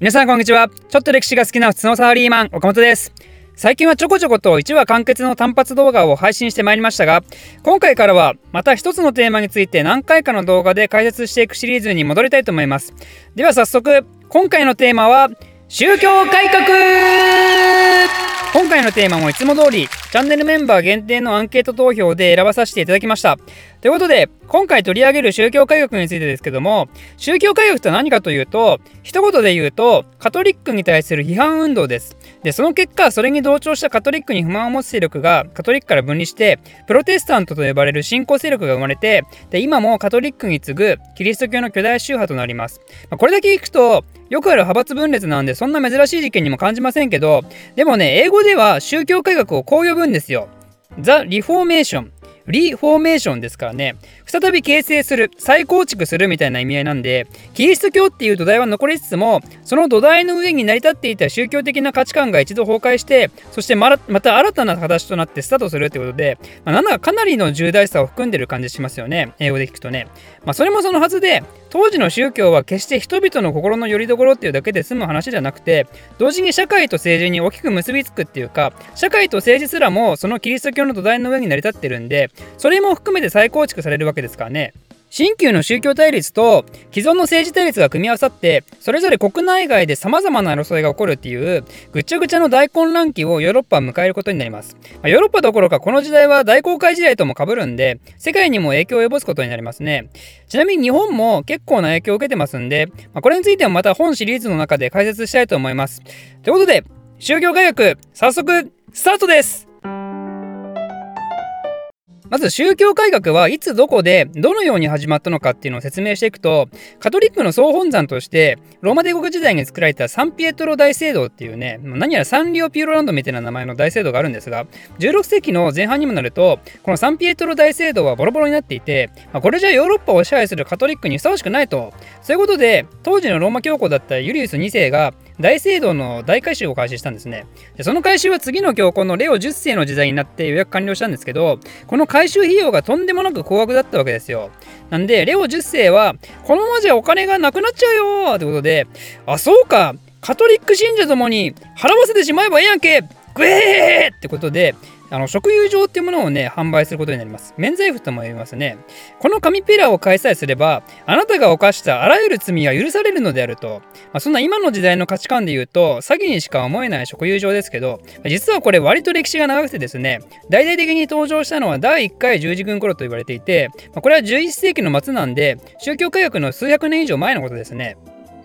皆さんこんにちは。ちょっと歴史が好きな普通のサラリーマン岡本です。最近はちょこちょこと1話完結の単発動画を配信してまいりましたが今回からはまた一つのテーマについて何回かの動画で解説していくシリーズに戻りたいと思います。では早速今回のテーマは宗教改革。今回のテーマもいつも通りチャンネルメンバー限定のアンケート投票で選ばさせていただきました。ということで、今回取り上げる宗教改革についてですけども、宗教改革とは何かというと、一言で言うと、カトリックに対する批判運動です。で、その結果、それに同調したカトリックに不満を持つ勢力がカトリックから分離して、プロテスタントと呼ばれる信仰勢力が生まれて、で、今もカトリックに次ぐキリスト教の巨大宗派となります。まあ、これだけ聞くと、よくある派閥分裂なんで、そんな珍しい事件にも感じませんけど、でもね、英語では宗教改革をこう呼ぶんですよ。ザ・リフォーメーション。リフォーメーションですからね、再び形成する、再構築するみたいな意味合いなんで、キリスト教っていう土台は残りつつも、その土台の上に成り立っていた宗教的な価値観が一度崩壊して、そしてまた新たな形となってスタートするってことで、まあ、なんだかかなりの重大さを含んでる感じしますよね、英語で聞くとね。まあ、それもそのはずで、当時の宗教は決して人々の心の拠り所っていうだけで済む話じゃなくて同時に社会と政治に大きく結びつくっていうか社会と政治すらもそのキリスト教の土台の上に成り立ってるんでそれも含めて再構築されるわけですからね。新旧の宗教対立と既存の政治対立が組み合わさってそれぞれ国内外で様々な争いが起こるっていうぐちゃぐちゃの大混乱期をヨーロッパは迎えることになります、まあ、ヨーロッパどころかこの時代は大航海時代とも被るんで世界にも影響を及ぼすことになりますね。ちなみに日本も結構な影響を受けてますんで、まあ、これについてもまた本シリーズの中で解説したいと思います。ということで宗教改革早速スタートですまず宗教改革はいつどこでどのように始まったのかっていうのを説明していくとカトリックの総本山としてローマ帝国時代に作られたサンピエトロ大聖堂っていうね何やらサンリオピューロランドみたいな名前の大聖堂があるんですが16世紀の前半にもなるとこのサンピエトロ大聖堂はボロボロになっていて、まあ、これじゃヨーロッパを支配するカトリックにふさわしくないと。そういうことで当時のローマ教皇だったユリウス2世が大聖堂の大改修を開始したんですね。でその改修は次の教皇のレオ10世の時代になって予約完了したんですけどこの改修費用がとんでもなく高額だったわけですよ。なんでレオ10世はこのままじゃお金がなくなっちゃうよってことであそうか。カトリック信者ともに払わせてしまえばええやんけ。グエーってことであの、食友情っていうものをね、販売することになります。免罪符とも言いますね。この紙ペラを開催すれば、あなたが犯したあらゆる罪は許されるのであると。まあ、そんな今の時代の価値観で言うと、詐欺にしか思えない食友情ですけど、実はこれ割と歴史が長くてですね、大々的に登場したのは第1回十字軍頃と言われていて、まあ、これは11世紀の末なんで、宗教改革の数百年以上前のことですね。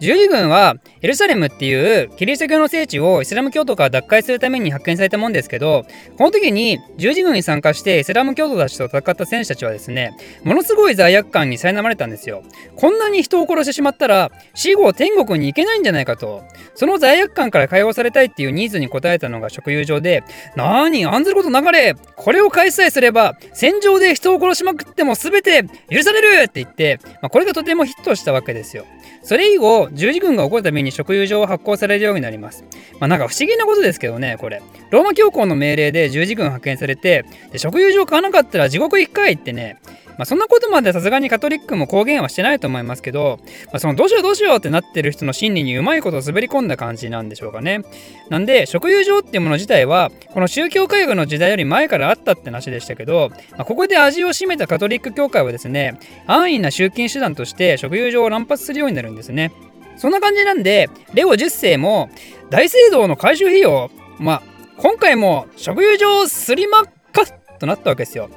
十字軍はエルサレムっていうキリスト教の聖地をイスラム教徒から奪回するために発見されたもんですけどこの時に十字軍に参加してイスラム教徒たちと戦った戦士たちはですねものすごい罪悪感に苛まれたんですよ。こんなに人を殺してしまったら死後天国に行けないんじゃないかと。その罪悪感から解放されたいっていうニーズに応えたのが食友上でなーに案ずること流れこれを開催すれば戦場で人を殺しまくっても全て許される！って言って、まあ、これがとてもヒットしたわけですよ。それ以後十字軍が起こるために食友上を発行されるようになります。まあなんか不思議なことですけどね、これ。ローマ教皇の命令で十字軍派遣されて、で食友上買わなかったら地獄行くかいってね、まあ、そんなことまでさすがにカトリックも公言はしてないと思いますけど、まあ、そのどうしようどうしようってなってる人の心理にうまいこと滑り込んだ感じなんでしょうかね。なんで、食友上っていうもの自体は、この宗教改革の時代より前からあったって話でしたけど、まあ、ここで味を占めたカトリック教会はですね、安易な集金手段として食友上を乱発するようになるんですね。そんな感じなんで、レオ10世も大聖堂の改修費用、まあ、今回も食友上すりまっかとなったわけですよ。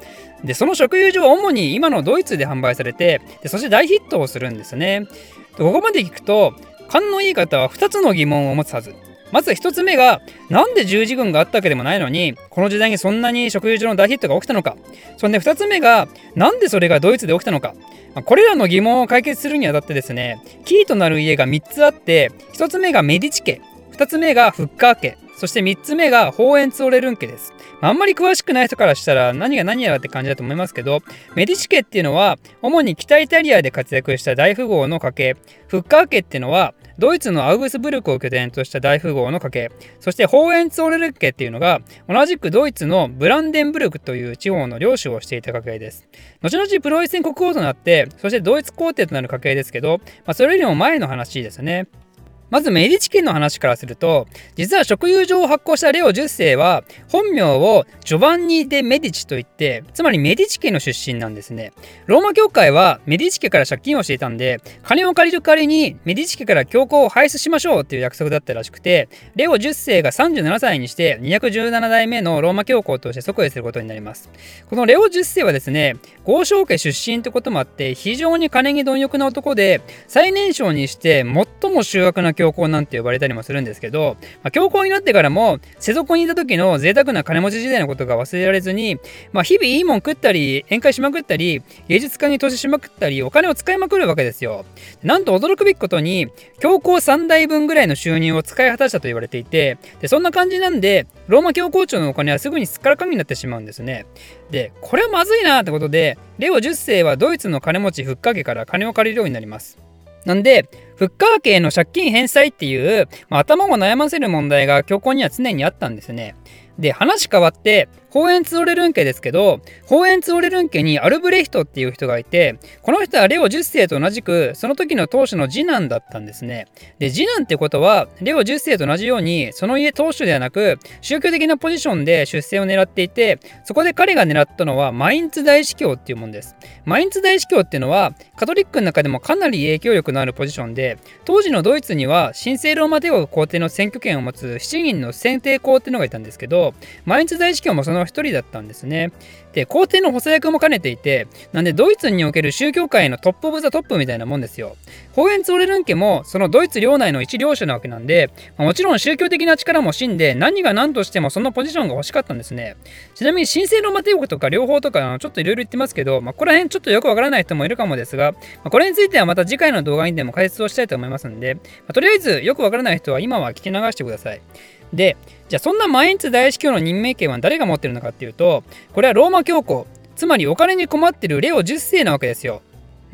で、その食友上は主に今のドイツで販売されて、でそして大ヒットをするんですね。とここまで聞くと、勘のいい方は2つの疑問を持つはず。まず1つ目が、なんで十字軍があったわけでもないのに、この時代にそんなに食友上の大ヒットが起きたのか。そんで2つ目が、なんでそれがドイツで起きたのか。これらの疑問を解決するにあたってですね、キーとなる家が3つあって、1つ目がメディチ家、2つ目がフッカー家、そして3つ目がホーエンツォレルン家です。あんまり詳しくない人からしたら何が何やらって感じだと思いますけど、メディチ家っていうのは主に北イタリアで活躍した大富豪の家系、フッカー家っていうのはドイツのアウグスブルクを拠点とした大富豪の家系、そしてホーエンツオレル家っていうのが同じくドイツのブランデンブルクという地方の領主をしていた家系です。後々プロイセン国王となって、そしてドイツ皇帝となる家系ですけど、まあ、それよりも前の話ですね。まずメディチ家の話からすると実は食友情を発行したレオ10世は本名をジョバンニ・デ・メディチといってつまりメディチ家の出身なんですね。ローマ教会はメディチ家から借金をしていたんで金を借りる代わりにメディチ家から教皇を廃止しましょうっていう約束だったらしくてレオ10世が37歳にして217代目のローマ教皇として即位することになります。このレオ10世はですね豪商家出身ってこともあって非常に金に貪欲な男で最年少にして最も醜悪な教皇なんて呼ばれたりもするんですけど、まあ、教皇になってからも世俗にいた時の贅沢な金持ち時代のことが忘れられずに、まあ、日々いいもん食ったり宴会しまくったり芸術家に投資しまくったりお金を使いまくるわけですよ。なんと驚くべきことに教皇3代分ぐらいの収入を使い果たしたと言われていてでそんな感じなんでローマ教皇庁のお金はすぐにすっからかんになってしまうんですね。でこれはまずいなってことでレオ10世はドイツの金持ちフッカ家から金を借りるようになります。なんで、フッカー家の借金返済っていう、まあ、頭を悩ませる問題が教皇には常にあったんですね。で、話変わって、ホーエンツオレルン家ですけど、ホーエンツオレルン家にアルブレヒトっていう人がいて、この人はレオ10世と同じく、その時の当主の次男だったんですね。で、次男ってことは、レオ10世と同じように、その家当主ではなく、宗教的なポジションで出世を狙っていて、そこで彼が狙ったのは、マインツ大司教っていうもんです。マインツ大司教っていうのは、カトリックの中でもかなり影響力のあるポジションで、当時のドイツには、神聖ローマ帝国皇帝の選挙権を持つ7人の選帝侯っていうのがいたんですけど、マインツ大司教もその一人だったんですね。で、皇帝の補佐役も兼ねていて、なんでドイツにおける宗教界の top of the top みたいなもんですよ。ホーエンツォレルン家もそのドイツ領内の一領主なわけなんで、まあ、もちろん宗教的な力も死んで何が何としてもそのポジションが欲しかったんですね。ちなみに神聖ローマ帝国とか両方とかちょっといろいろ言ってますけど、まあ、ここら辺ちょっとよくわからない人もいるかもですが、まあ、これについてはまた次回の動画にでも解説をしたいと思いますんで、まあ、とりあえずよくわからない人は今は聞き流してください。で、じゃあそんなマインツ大司教の任命権は誰が持ってるのかっていうと、これはローマ強行、つまりお金に困ってるレオ10世なわけですよ。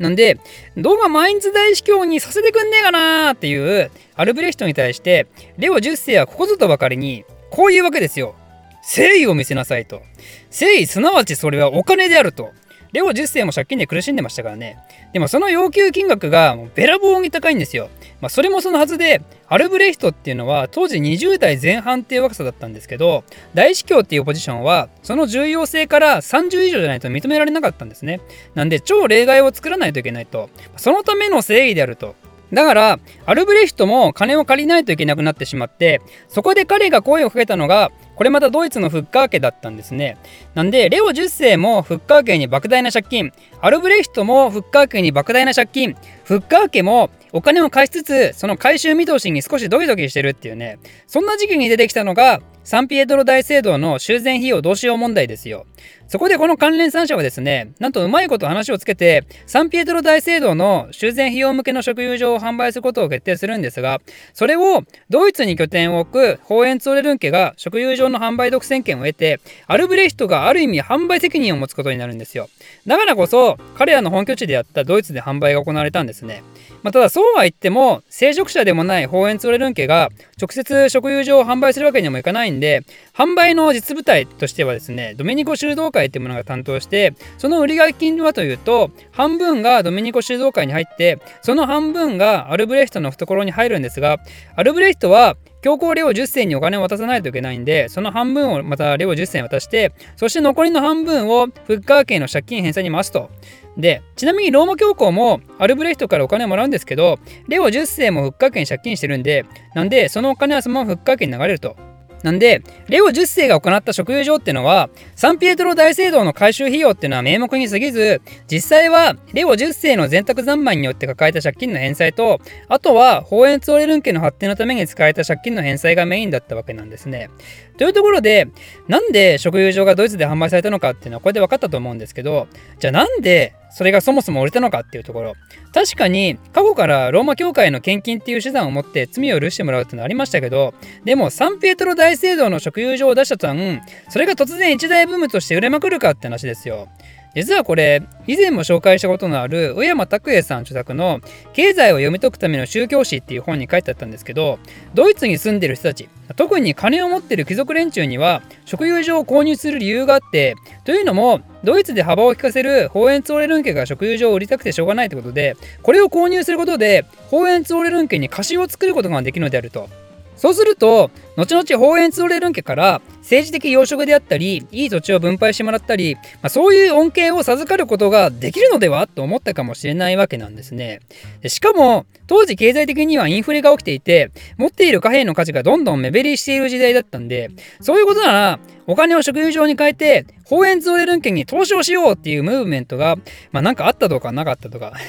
なんで、動画マインズ大司教にさせてくんねえかなーっていうアルブレヒトに対して、レオ10世はここぞとばかりに、こういうわけですよ。誠意を見せなさいと。誠意すなわちそれはお金であると。レオ10世も借金で苦しんでましたからね。でもその要求金額がもうべらぼうに高いんですよ。まあ、それもそのはずで、アルブレヒトっていうのは当時20代前半っていう若さだったんですけど、大司教っていうポジションはその重要性から30以上じゃないと認められなかったんですね。なんで超例外を作らないといけないと。そのための誠意であると。だから、アルブレヒトも金を借りないといけなくなってしまって、そこで彼が声をかけたのが、これまたドイツのフッカー家だったんですね。なんで、レオ10世もフッカー家に莫大な借金、アルブレヒトもフッカー家に莫大な借金、フッカー家もお金を貸しつつ、その回収見通しに少しドキドキしてるっていうね、そんな時期に出てきたのが、サンピエトロ大聖堂の修繕費用どうしよう問題ですよ。そこでこの関連3社はですね、なんとうまいこと話をつけて、サンピエトロ大聖堂の修繕費用向けの食友場を販売することを決定するんですが、それをドイツに拠点を置くホーエンツォレルン家が食友場の販売独占権を得て、アルブレヒトがある意味販売責任を持つことになるんですよ。だからこそ、彼らの本拠地であったドイツで販売が行われたんですね。まあ、ただそうは言っても、聖職者でもないホーエンツォレルン家が直接食友場を販売するわけにもいかないんで、販売の実部隊としてはですね、ドメニコ修道会っていうものが担当して、その売上金はというと、半分がドメニコ修道会に入って、その半分がアルブレヒトの懐に入るんですが、アルブレヒトは教皇レオ10世にお金を渡さないといけないんで、その半分をまたレオ10世に渡して、そして残りの半分をフッカー家の借金返済に回すと。で、ちなみにローマ教皇もアルブレヒトからお金をもらうんですけど、レオ10世もフッカー家に借金してるんで、なんでそのお金はそのままフッカー家に流れると。なんで、レオ10世が行った食友場っていうのは、サンピエトロ大聖堂の回収費用っていうのは名目に過ぎず、実際はレオ10世の全託三昧によって抱えた借金の返済と、あとは、ホーエンツオレルン家の発展のために使われた借金の返済がメインだったわけなんですね。というところで、なんで食友場がドイツで販売されたのかっていうのはこれで分かったと思うんですけど、じゃあなんでそれがそもそも売れたのかっていうところ。確かに過去からローマ教会の献金っていう手段を持って罪を許してもらうっていうのありましたけどでもサンピエトロ大聖堂の職友場を出した途端それが突然一大ブームとして売れまくるかって話ですよ。実はこれ以前も紹介したことのある上山拓也さん著作の「経済を読み解くための宗教史」っていう本に書いてあったんですけどドイツに住んでる人たち特に金を持ってる貴族連中には食友所を購入する理由があってというのもドイツで幅を利かせるホーエンツォーレルン家が食友所を売りたくてしょうがないってことでこれを購入することでホーエンツォーレルン家に貸しを作ることができるのであると。そうすると後々ホーエンツォーレルン家から政治的養殖であったりいい土地を分配してもらったり、まあ、そういう恩恵を授かることができるのではと思ったかもしれないわけなんですね。しかも当時経済的にはインフレが起きていて持っている貨幣の価値がどんどん目減りしている時代だったんでそういうことならお金を食油上に変えてホーエンツォーレルン家に投資をしようっていうムーブメントがまあなんかあったとかなかったとか。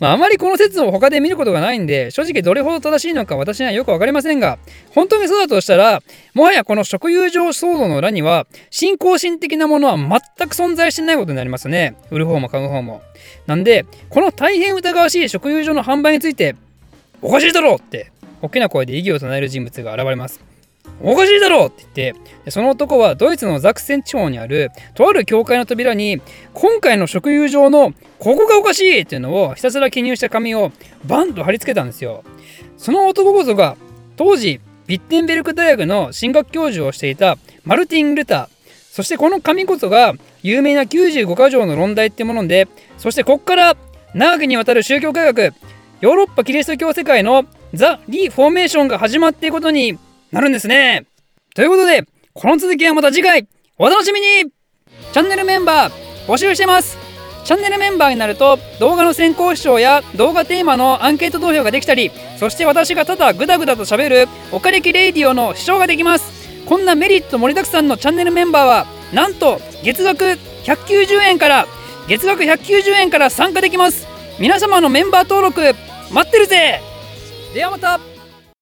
まああまりこの説を他で見ることがないんで正直どれほど正しいのか私にはよく分かりませんが本当にそうだとしたらもはやこの食友情騒動の裏には信仰心的なものは全く存在してないことになりますね。売る方も買う方も。なんでこの大変疑わしい食友情の販売についておかしいだろうって大きな声で異議を唱える人物が現れます。おかしいだろうって言ってその男はドイツのザクセン地方にあるとある教会の扉に今回の食友情のここがおかしいっていうのをひたすら記入した紙をバンと貼り付けたんですよ。その男こそが当時ビッテンベルク大学の進学教授をしていたマルティン・ルター。そしてこの紙こそが有名な95箇条の論題ってものでそしてここから長きにわたる宗教改革ヨーロッパキリスト教世界のザ・リ・フォーメーションが始まっていくことになるんですね。ということでこの続きはまた次回。お楽しみに。チャンネルメンバー募集してます。チャンネルメンバーになると動画の先行視聴や動画テーマのアンケート投票ができたりそして私がただグダグダと喋るおかれきレイディオの視聴ができます。こんなメリット盛りだくさんのチャンネルメンバーはなんと月額190円から月額190円から参加できます。皆様のメンバー登録待ってるぜ。ではまた。